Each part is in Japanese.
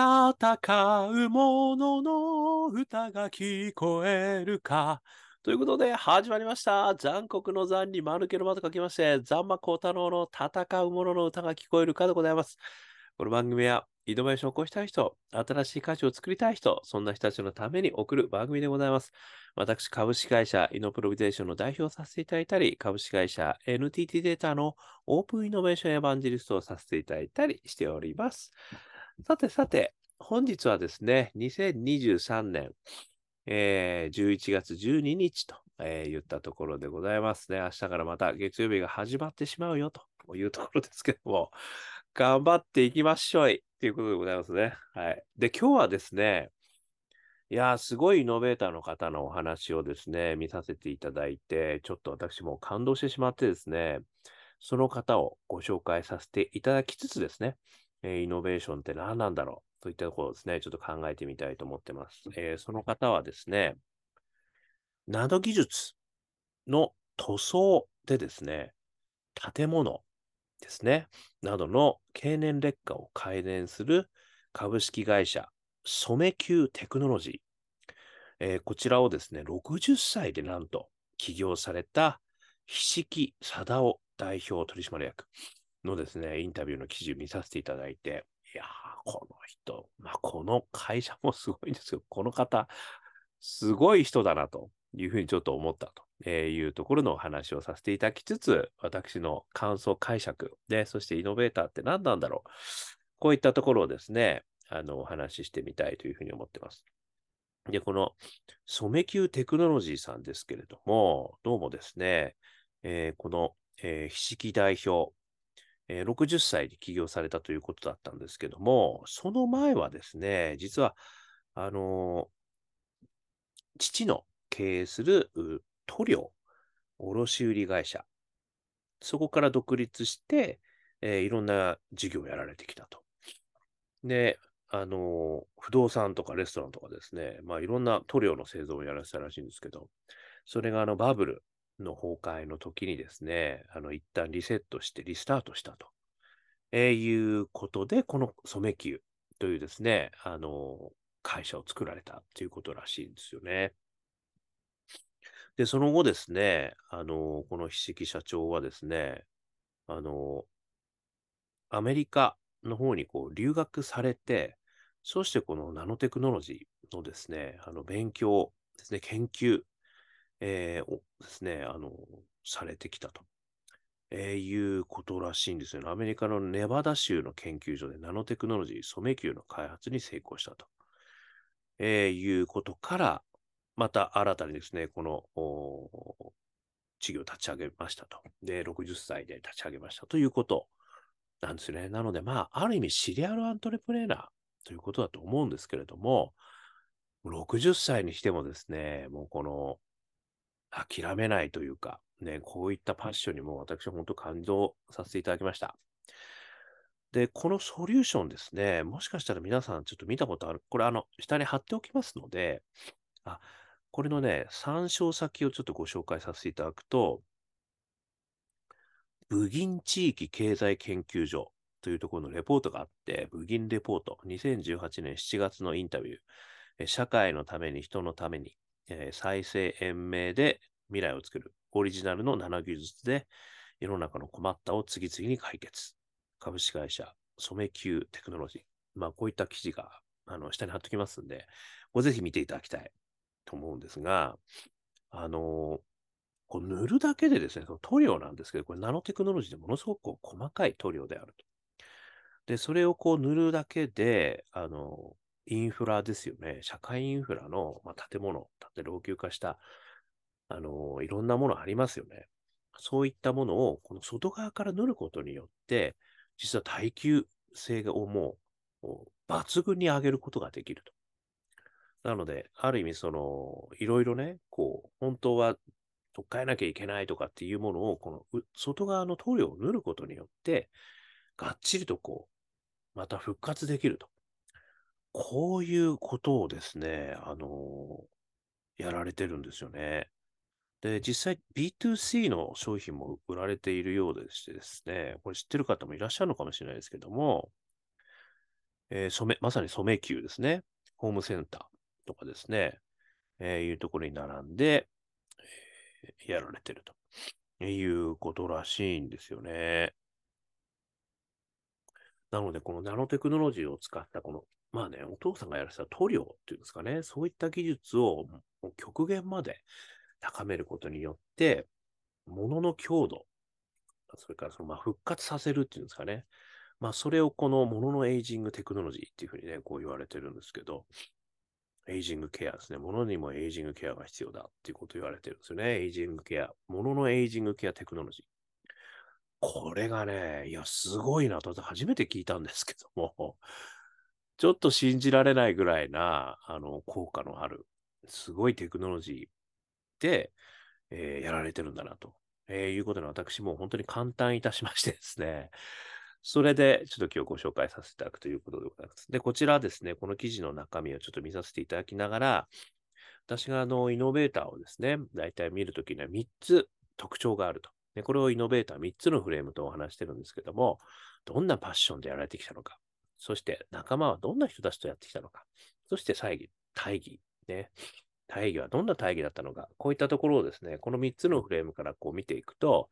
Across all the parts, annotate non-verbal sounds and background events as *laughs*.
戦う者のの歌が聞こえるか。ということで、始まりました。残酷の残に丸けの間と書きまして、ザンマコウタロウの戦う者のの歌が聞こえるかでございます。この番組は、イノベーションを起こしたい人、新しい価値を作りたい人、そんな人たちのために送る番組でございます。私、株式会社イノプロビゼーションの代表をさせていただいたり、株式会社 NTT データのオープンイノベーションエヴァンジリストをさせていただいたりしております。さてさて、本日はですね、2023年、えー11月12日と、えー言ったところでございますね。明日からまた月曜日が始まってしまうよというところですけども、頑張っていきましょいということでございますね。はい。で、今日はですね、いやー、すごいイノベーターの方のお話をですね、見させていただいて、ちょっと私も感動してしまってですね、その方をご紹介させていただきつつですね、えーイノベーションって何なんだろう？といったところですね、ちょっと考えてみたいと思ってます。えーその方はですね、ナノ技術の塗装でですね、建物ですね、などの経年劣化を改善する株式会社染球テクノロジー。えーこちらをですね、60歳でなんと起業された菱木貞夫代表取締役のですね、インタビューの記事を見させていただいて、いやー、この人、まあ、この会社もすごいんですけど、この方、すごい人だなというふうにちょっと思ったというところのお話をさせていただきつつ、私の感想解釈で、そしてイノベーターって何なんだろう。こういったところをですね、あの、お話ししてみたいというふうに思ってます。で、この染球テクノロジーさんですけれども、どうもですね、えーこの、えー、菱木代表、えー60歳で起業されたということだったんですけども、その前はですね、実は、あのー父の経営する塗料卸売会社、そこから独立して、えーいろんな事業をやられてきたと。で、あの不動産とかレストランとかですね、まあいろんな塗料の製造をやらせたらしいんですけど、それがあのバブルの崩壊の時にですね、あの一旦リセットしてリスタートしたと、えーいうことで、この染球というですね、あの会社を作られたということらしいんですよね。で、その後ですね、あのこの菱木社長はですね、あのアメリカの方にこう留学されて、そしてこのナノテクノロジーのですね、あの勉強ですね、研究、えーですね、あの、されてきたと、えーいうことらしいんですよね。アメリカのネバダ州の研究所でナノテクノロジー染球の開発に成功したと、えーいうことから、また新たにですね、この事業を立ち上げましたと。で、60歳で立ち上げましたということなんですね。なので、まあ、ある意味シリアルアントレプレーナーということだと思うんですけれども、60歳にしてもですね、もうこの諦めないというか、ね、こういったパッションにも私は本当感動させていただきました。で、このソリューションですね、もしかしたら皆さんちょっと見たことある。これあの、下に貼っておきますので、あ、これのね、参照先をちょっとご紹介させていただくと、ブギン地域経済研究所というところのレポートがあって、ブギンレポート、2018年7月のインタビュー、社会のために人のために、えー再生延命で未来を作るオリジナルのナノ技術で世の中の困ったを次々に解決。株式会社染球テクノロジー。まあこういった記事があの下に貼っておきますんで、ごぜひ見ていただきたいと思うんですが、あのこう塗るだけでですね、その塗料なんですけど、これナノテクノロジーでものすごくこう細かい塗料であると。で、それをこう塗るだけで、あの、インフラですよね。社会インフラの、まあ、建物、建て老朽化した、あの、いろんなものありますよね。そういったものを、この外側から塗ることによって、実は耐久性をもう、抜群に上げることができると。なので、ある意味、その、いろいろね、こう、本当は取っ替えなきゃいけないとかっていうものを、この外側の塗料を塗ることによって、がっちりとこう、また復活できると。こういうことをですね、あのやられてるんですよね。で、実際 B2C の商品も売られているようでしてですね、これ知ってる方もいらっしゃるのかもしれないですけども、えー染め、まさに染め球ですね。ホームセンターとかですね、えーいうところに並んで、えーやられてるということらしいんですよね。なので、このナノテクノロジーを使った、この、まあね、お父さんがやらせた塗料っていうんですかね、そういった技術を極限まで高めることによって、物のの強度、それからそのまあ復活させるっていうんですかね。まあ、それをこの物ののエイジングテクノロジーっていうふうにね、こう言われてるんですけど、エイジングケアですね。物にもエイジングケアが必要だっていうことを言われてるんですよね。エイジングケア。物のエイジングケアテクノロジー。これがね、いや、すごいなと、初めて聞いたんですけども、ちょっと信じられないぐらいな、あの、効果のある、すごいテクノロジーで、えーやられてるんだなと、えーいうことで、私も本当に簡単いたしましてですね、それでちょっと今日ご紹介させていただくということでございます。で、こちらですね、この記事の中身をちょっと見させていただきながら、私があの、イノベーターをですね、大体見るときには3つ特徴があると。でこれをイノベーター3つのフレームとお話してるんですけども、どんなパッションでやられてきたのか、そして仲間はどんな人たちとやってきたのか、そして最後、大義。ね。大義はどんな大義だったのか、こういったところをですね、この3つのフレームからこう見ていくと、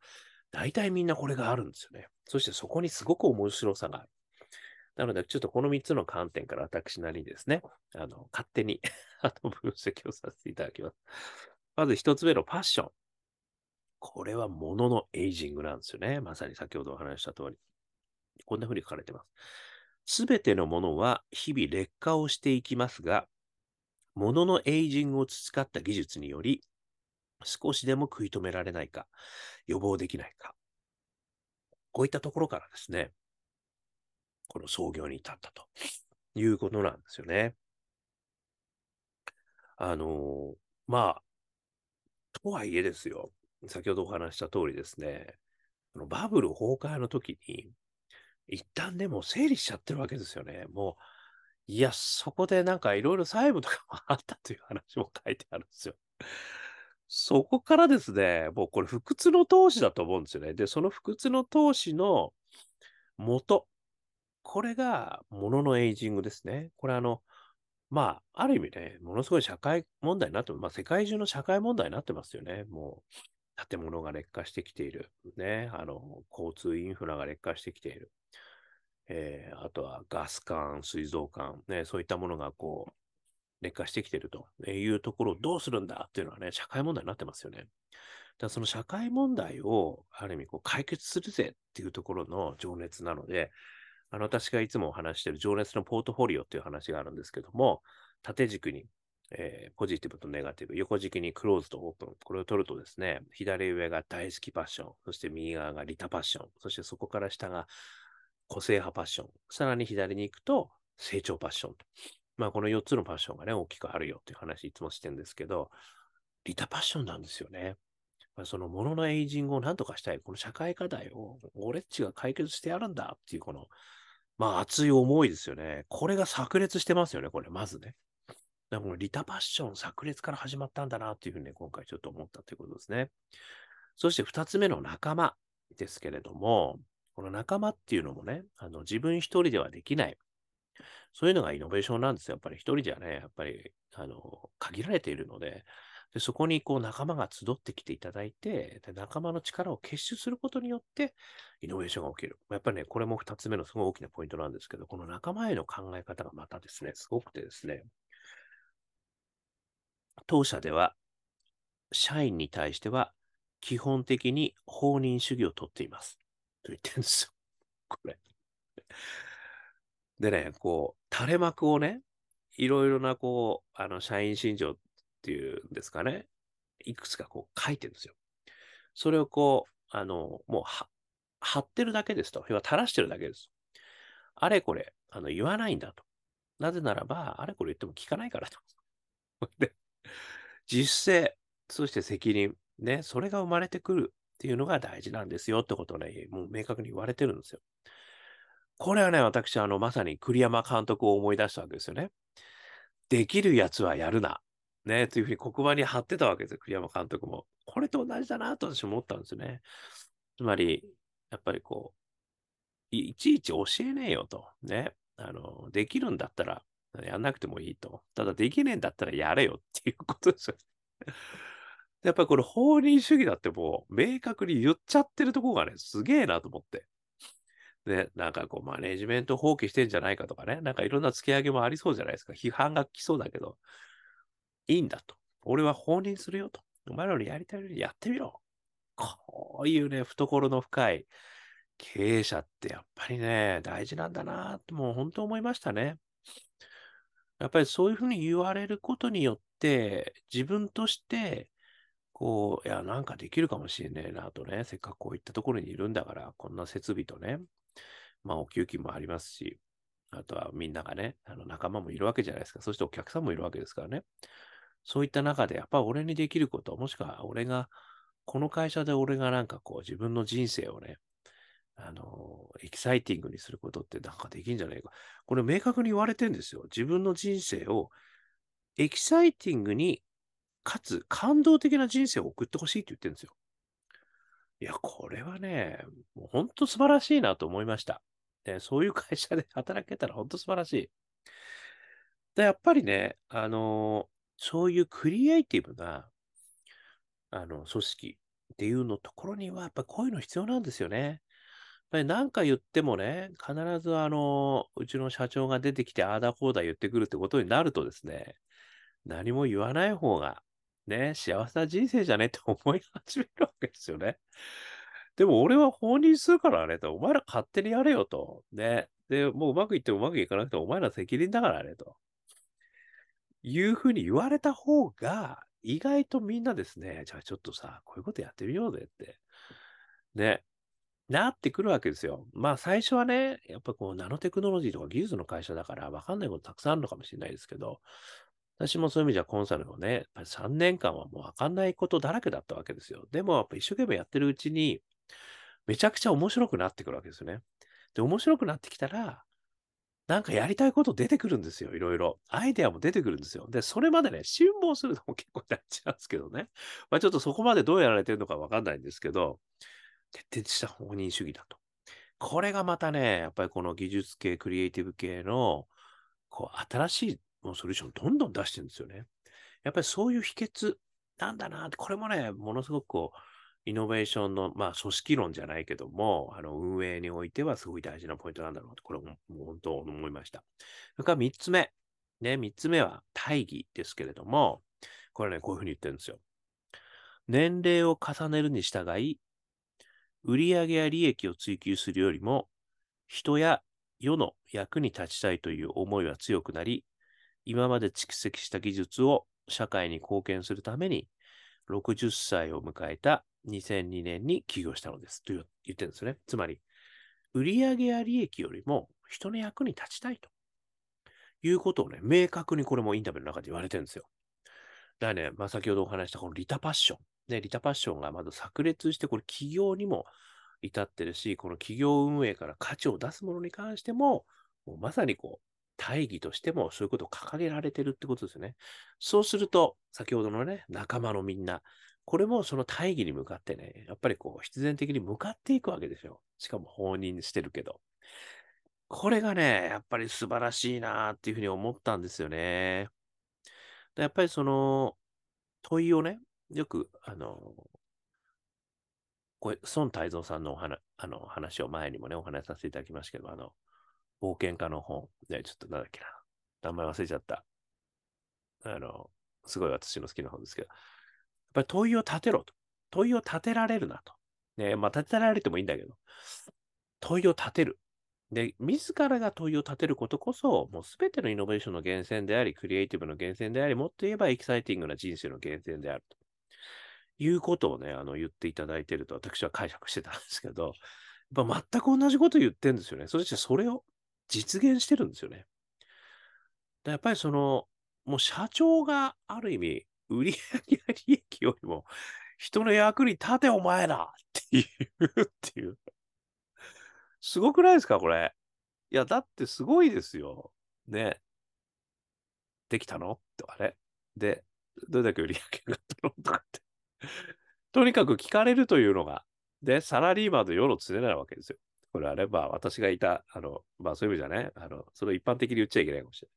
大体みんなこれがあるんですよね。そしてそこにすごく面白さがある。なので、ちょっとこの3つの観点から私なりにですね、あの、勝手に *laughs* あの分析をさせていただきます。まず1つ目のファッション。これは物ののエイジングなんですよね。まさに先ほどお話しした通り。こんな風に書かれてます。すべてのものは日々劣化をしていきますが、物ののエイジングを培った技術により、少しでも食い止められないか、予防できないか。こういったところからですね、この創業に至ったということなんですよね。あのまあ、とはいえですよ、先ほどお話した通りですね、バブル崩壊の時に、一旦でも整理しちゃってるわけですよね。もう、いや、そこでなんかいろいろ債務とかもあったという話も書いてあるんですよ。そこからですね、もうこれ不屈の投資だと思うんですよね。で、その不屈の投資の元、これが物のエイジングですね。これあの、まあ、ある意味ね、ものすごい社会問題になってまあ、世界中の社会問題になってますよね。もう、建物が劣化してきている。ね、あの、交通インフラが劣化してきている。えーあとはガス管、水道管、ね、そういったものがこう、劣化してきているというところをどうするんだっていうのはね、社会問題になってますよね。だからその社会問題を、ある意味こう解決するぜっていうところの情熱なので、あの、私がいつもお話している情熱のポートフォリオっていう話があるんですけども、縦軸に、えーポジティブとネガティブ、横軸にクローズとオープン、これを取るとですね、左上が大好きパッション、そして右側がリタパッション、そしてそこから下が個性派パッション、さらに左に行くと成長パッション。まあ、この4つのパッションがね、大きくあるよっていう話いつもしてるんですけど、リタパッションなんですよね。まそのもののエイジングを何とかしたい、この社会課題を俺っちが解決してやるんだっていう、この、まあ熱い思いですよね。これが炸裂してますよね、これ、まずね。だからこのリタパッション、炸裂から始まったんだなっていうふうにね、今回ちょっと思ったということですね。そして2つ目の仲間ですけれども、この仲間っていうのもね、あの自分一人ではできない。そういうのがイノベーションなんですよ。やっぱり一人じゃね、やっぱり、あの、限られているので、でそこにこう仲間が集ってきていただいてで、仲間の力を結集することによって、イノベーションが起きる。やっぱりね、これも二つ目のすごい大きなポイントなんですけど、この仲間への考え方がまたですね、すごくてですね、当社では、社員に対しては、基本的に放任主義をとっています。と言ってるんですよ。*laughs* これ。でね、こう、垂れ幕をね、いろいろな、こう、あの、社員信条っていうんですかね、いくつかこう書いてるんですよ。それをこう、あの、もうは、貼ってるだけですと。要は垂らしてるだけです。あれこれ、あの、言わないんだと。なぜならば、あれこれ言っても聞かないからと。*laughs* で、実践、そして責任、ね、それが生まれてくるっていうのが大事なんですよってことをね、もう明確に言われてるんですよ。これはね、私、あの、まさに栗山監督を思い出したわけですよね。できるやつはやるな。ね、というふうに黒板に貼ってたわけですよ、栗山監督も。これと同じだなと私思ったんですよね。つまり、やっぱりこう、いちいち教えねえよと。ね。あの、できるんだったらやんなくてもいいと。ただできねえんだったらやれよっていうことですよ。やっぱりこれ放任主義だってもう明確に言っちゃってるとこがね、すげえなと思って。で、なんかこうマネジメント放棄してんじゃないかとかね、なんかいろんな突き上げもありそうじゃないですか。批判が来そうだけど、いいんだと。俺は放任するよと。お前らのやりたいようにやってみろ。こういうね、懐の深い経営者ってやっぱりね、大事なんだなってもう本当思いましたね。やっぱりそういうふうに言われることによって、自分として、こう、いや、なんかできるかもしれねえなとね、せっかくこういったところにいるんだから、こんな設備とね、まあ、お給金もありますし、あとはみんながね、あの仲間もいるわけじゃないですか。そしてお客さんもいるわけですからね。そういった中で、やっぱ俺にできること、もしくは俺が、この会社で俺がなんかこう自分の人生をね、あの、エキサイティングにすることってなんかできんじゃないか。これ明確に言われてんですよ。自分の人生をエキサイティングに、かつ感動的な人生を送ってほしいって言ってるんですよ。いや、これはね、もう本当素晴らしいなと思いました。でそういう会社で働けたら本当素晴らしい。で、やっぱりね、あのそういうクリエイティブな、あの、組織っていうのところには、やっぱこういうの必要なんですよね。ぱり何か言ってもね、必ずあの、うちの社長が出てきて、ああだこうだ言ってくるってことになるとですね、何も言わない方が、ね、幸せな人生じゃね？*laughs* って思い始めるわけですよね。でも俺は放任するからねと、お前ら勝手にやれよと。ね。で、もううまくいってもうまくいかなくてお前ら責任だからねと。いうふうに言われた方が、意外とみんなですね、じゃあちょっとさ、こういうことやってみようぜって。ね。なってくるわけですよ。まあ最初はね、やっぱこうナノテクノロジーとか技術の会社だから分かんないことたくさんあるのかもしれないですけど、私もそういう意味じゃコンサルのね、やっぱり3年間はもう分かんないことだらけだったわけですよ。でもやっぱ一生懸命やってるうちに、めちゃくちゃ面白くなってくるわけですよね。で、面白くなってきたら、なんかやりたいこと出てくるんですよ、いろいろ。アイデアも出てくるんですよ。で、それまでね、辛抱するのも結構大事なんですけどね。まあちょっとそこまでどうやられてるのかわかんないんですけど、徹底した放任主義だと。これがまたね、やっぱりこの技術系、クリエイティブ系の、こう、新しいソリューションどんどん出してるんですよね。やっぱりそういう秘訣なんだなって、これもね、ものすごくこう、イノベーションの、まあ、組織論じゃないけども、あの、運営においてはすごい大事なポイントなんだろうと、これももう本当思いました。それから3つ目。ね、3つ目は大義ですけれども、これね、こういうふうに言ってるんですよ。年齢を重ねるに従い、売上や利益を追求するよりも、人や世の役に立ちたいという思いは強くなり、今まで蓄積した技術を社会に貢献するために、60歳を迎えた2002年に起業したのですと言ってるんですね。つまり、売上や利益よりも人の役に立ちたいということをね、明確にこれもインタビューの中で言われてるんですよ。だからね、まあ、先ほどお話したこのリタパッション。ね、リタパッションがまず炸裂して、これ企業にも至ってるし、この企業運営から価値を出すものに関しても、もうまさにこう、大義としてもそういうことを掲げられてるってことですよね。そうすると、先ほどのね、仲間のみんな、これもその大義に向かってね、やっぱりこう、必然的に向かっていくわけですよ。しかも放任してるけど。これがね、やっぱり素晴らしいなっていうふうに思ったんですよね。やっぱりその問いをね、よく、あの、これ、孫泰造さんのお話あの話を前にもね、お話しさせていただきましたけど、あの、冒険家の本、ね、ちょっとなんだっけな、名前忘れちゃった。あの、すごい私の好きな本ですけど、やっぱり問いを立てろと。問いを立てられるなと。ね、まあ立てられてもいいんだけど、問いを立てる。で、自らが問いを立てることこそ、もうすべてのイノベーションの源泉であり、クリエイティブの源泉であり、もっと言えばエキサイティングな人生の源泉であると。いうことをね、あの、言っていただいていると私は解釈してたんですけど、やっぱ全く同じこと言ってるんですよね。そしてそれを実現してるんですよね。やっぱりその、もう社長がある意味、売上や利益よりも、人の役に立てお前らっていうっていう。すごくないですか、これ。いや、だってすごいですよ。ね。できたの？とかね。で、どれだけ売り上げがあったの？とかって。とにかく聞かれるというのが、で、サラリーマンの世の常なわけですよ。これはね、まあ私がいた、あの、まあそういう意味じゃね、あの、それを一般的に言っちゃいけないかもしれない。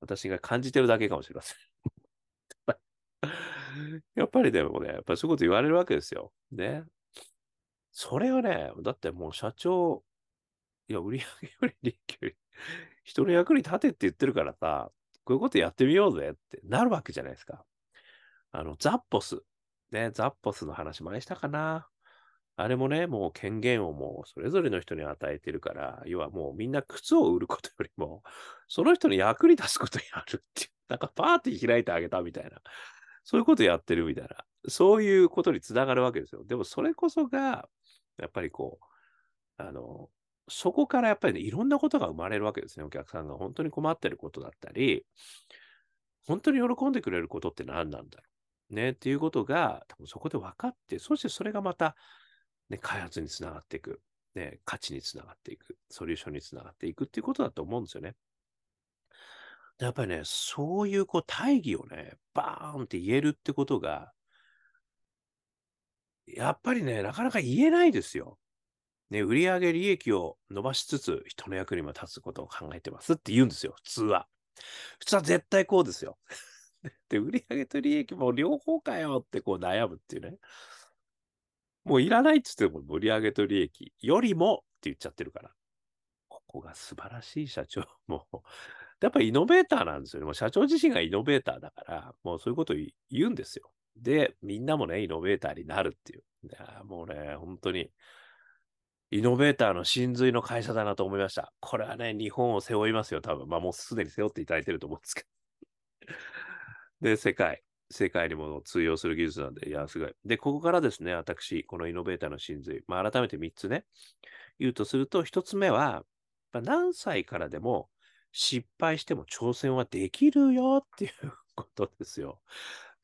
私が感じてるだけかもしれません。*laughs* やっぱりでもね、やっぱりそういうこと言われるわけですよ。ね。それはね、だってもう社長、いや、売り上げより利益より、人の役に立てって言ってるからさ、こういうことやってみようぜってなるわけじゃないですか。あの、ザッポス。ね、ザッポスの話前したかな。あれもね、もう権限をもうそれぞれの人に与えてるから、要はもうみんな靴を売ることよりも、*laughs* その人に役に立つことやるっていう、*laughs* なんかパーティー開いてあげたみたいな、そういうことやってるみたいな、そういうことにつながるわけですよ。でもそれこそが、やっぱりこう、あの、そこからやっぱりね、いろんなことが生まれるわけですね。お客さんが本当に困ってることだったり、本当に喜んでくれることって何なんだろう。ね、っていうことが、多分そこで分かって、そしてそれがまた、ね、開発につながっていく、ね、価値につながっていく、ソリューションにつながっていくっていうことだと思うんですよね。やっぱりね、そういうこう大義をね、バーンって言えるってことが、やっぱりね、なかなか言えないですよ。ね、売上利益を伸ばしつつ、人の役にも立つことを考えてますって言うんですよ、普通は。普通は絶対こうですよ。*laughs* で、売上と利益も両方かよってこう悩むっていうね。もういらないって言っても売り上げと利益よりもって言っちゃってるから。ここが素晴らしい社長。もう、やっぱイノベーターなんですよね。もう社長自身がイノベーターだから、もうそういうこと言うんですよ。で、みんなもね、イノベーターになるっていう。いやもうね、本当に、イノベーターの真髄の会社だなと思いました。これはね、日本を背負いますよ、多分。まあもうすでに背負っていただいてると思うんですけど。で、世界。世界にも通用する技術なんで、いや、すごい。で、ここからですね、私、このイノベーターの真髄、まあ、改めて3つね、言うとすると、1つ目は、何歳からでも失敗しても挑戦はできるよっていうことですよ。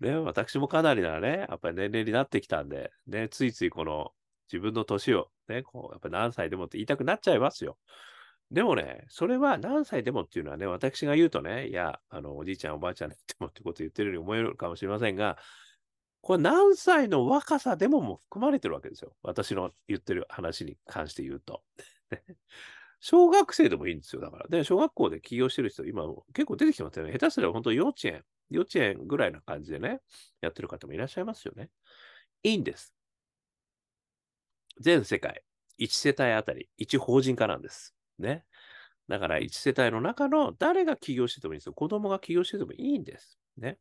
ね、私もかなりなね、やっぱり年齢になってきたんで、ね、ついついこの自分の年をね、こう、やっぱ何歳でもって言いたくなっちゃいますよ。でもね、それは何歳でもっていうのはね、私が言うとね、いや、あの、おじいちゃん、おばあちゃんでもってこと言ってるように思えるかもしれませんが、これ何歳の若さでもも含まれてるわけですよ。私の言ってる話に関して言うと。小学生でもいいんですよ。だから。で、小学校で起業してる人、今結構出てきてますよね。下手すれば本当幼稚園、幼稚園ぐらいな感じでね、やってる方もいらっしゃいますよね。いいんです。全世界、1世帯あたり、1法人化なんです。ね。だから、1世帯の中の誰が起業しててもいいんですよ。子供が起業しててもいいんです。ね。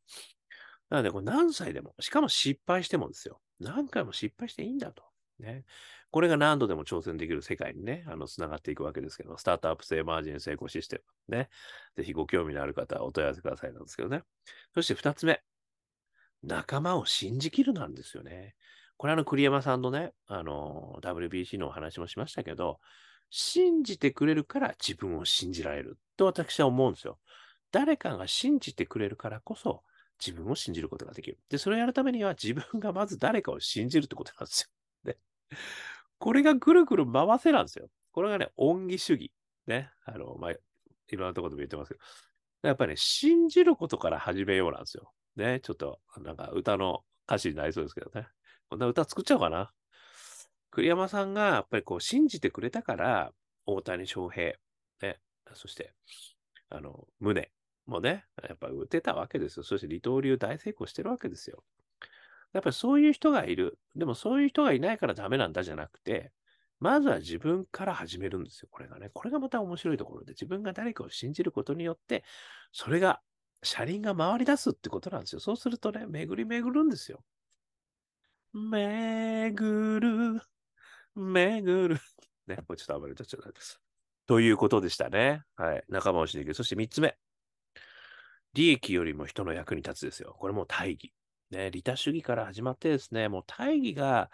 なので、これ何歳でも、しかも失敗してもですよ。何回も失敗していいんだと。ね。これが何度でも挑戦できる世界にね、あの、つながっていくわけですけど、スタートアップ性マージン成功システム。ね。ぜひご興味のある方はお問い合わせくださいなんですけどね。そして二つ目。仲間を信じきるなんですよね。これあの栗山さんのね、あの、WBC のお話もしましたけど、信じてくれるから自分を信じられると私は思うんですよ。誰かが信じてくれるからこそ自分を信じることができる。で、それをやるためには自分がまず誰かを信じるってことなんですよ。*laughs* で、これがぐるぐる回せなんですよ。これがね、恩義主義。ね。あの、まあ、いろんなところでも言ってますけど、やっぱりね、信じることから始めようなんですよ。ね。ちょっと、なんか歌の歌詞になりそうですけどね。こんな歌作っちゃおうかな。栗山さんがやっぱりこう信じてくれたから、大谷翔平、ね、そして、あの、宗もね、やっぱ打てたわけですよ。そして二刀流大成功してるわけですよ。やっぱりそういう人がいる。でもそういう人がいないからダメなんだじゃなくて、まずは自分から始めるんですよ。これがね。これがまた面白いところで、自分が誰かを信じることによって、それが、車輪が回り出すってことなんですよ。そうするとね、巡り巡るんですよ。めぐる、めぐる。*laughs* ね、これちょっと暴れちゃっちゃう。ということでしたね。はい。仲間をしに行く。そして三つ目。利益よりも人の役に立つですよ。これも大義。ね、利他主義から始まってですね、もう大義が、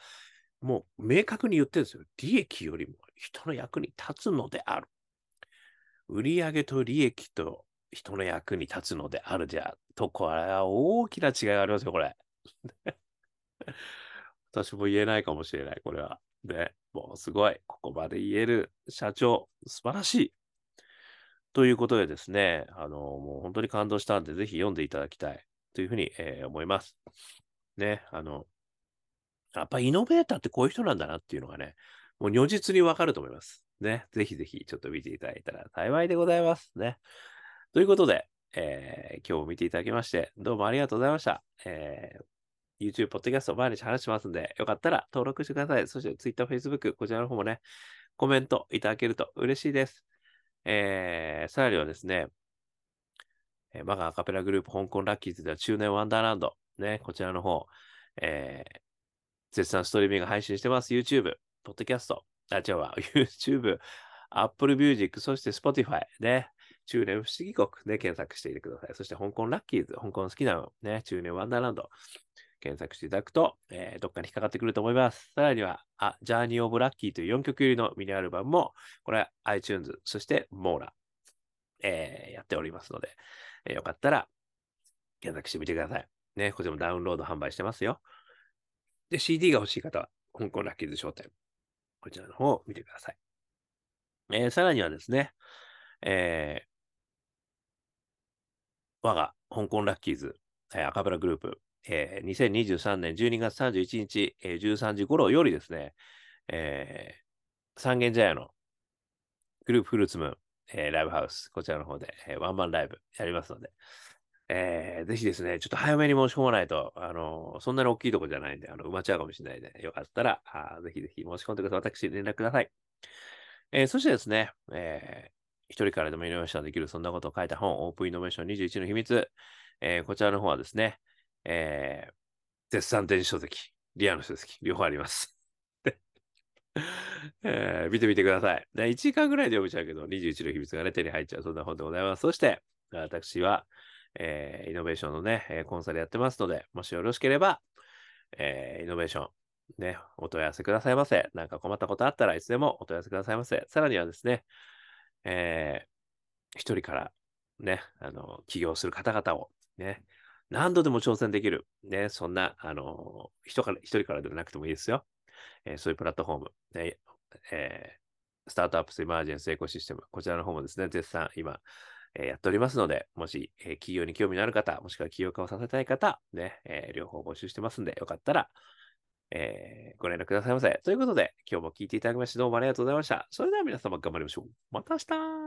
もう明確に言ってるんですよ。利益よりも人の役に立つのである。売上と利益と人の役に立つのであるじゃ、と、これは大きな違いがありますよ、これ。*laughs* 私も言えないかもしれない、これは。で、もうすごい。ここまで言える社長、素晴らしい。ということでですね、あの、もう本当に感動したんで、ぜひ読んでいただきたいというふうに、えー、思います。ね、あの、やっぱイノベーターってこういう人なんだなっていうのがね、もう如実にわかると思います。ね、ぜひぜひちょっと見ていただいたら幸いでございますね。ということで、えー、今日も見ていただきまして、どうもありがとうございました。えー、YouTube、ポッドキャスト毎日話しますんで、よかったら登録してください。そして Twitter、Facebook、こちらの方もね、コメントいただけると嬉しいです。えー、さらにはですね、えー、我がアカペラグループ、香港ラッキーズでは中年ワンダーランド、ね、こちらの方、えー、絶賛ストリーミング配信してます。YouTube、ポッドキャスト、あ、違うわ、*laughs* YouTube、Apple Music、そして Spotify ね、中年不思議国で検索していてください。そして香港ラッキーズ、香港好きなのね、中年ワンダーランド、検索していただくと、えー、どっかに引っかかってくると思います。さらには、あ、ジャーニーオブラッキーという4曲入りのミニアルバムも、これは iTunes、そしてモーラ、えー、やっておりますので、えー、よかったら検索してみてください。ね、こちらもダウンロード販売してますよ。で、CD が欲しい方は、香港ラッキーズ商店、こちらの方を見てください。えー、さらにはですね、えー、我が香港ラッキーズ、えー、アカペラグループ、えー、2023年12月31日、えー、13時頃よりですね、えー、三軒茶屋のグループフルーツムーン、えー、ライブハウス、こちらの方で、えー、ワンマンライブやりますので、えー、ぜひですね、ちょっと早めに申し込まないと、あのー、そんなに大きいとこじゃないんで、あの、埋まっちゃうかもしれないんで、よかったら、あぜひぜひ申し込んでください。私、連絡ください。えー、そしてですね、えー、一人からでもイノベーションできる、そんなことを書いた本、オープンイノベーション21の秘密。えー、こちらの方はですね、えー、絶賛電子書籍、リアの書籍、両方あります。*laughs* えー、見てみてください。1時間ぐらいで読めちゃうけど、21の秘密がね、手に入っちゃう、そんな本でございます。そして、私は、えー、イノベーションのね、コンサルやってますので、もしよろしければ、えー、イノベーション、ね、お問い合わせくださいませ。なんか困ったことあったらいつでもお問い合わせくださいませ。さらにはですね、えー、一人からね、あの、起業する方々をね、何度でも挑戦できる。ね、そんな、あの、人から、一人からではなくてもいいですよ。えー、そういうプラットフォーム、ね、えー、スタートアップスエマージェンスエコシステム、こちらの方もですね、絶賛今、え、やっておりますので、もし、え、企業に興味のある方、もしくは起業家をさせたい方、ね、え、両方募集してますんで、よかったら、えー、ご連絡くださいませ。ということで、今日も聞いていただきまして、どうもありがとうございました。それでは皆様頑張りましょう。また明日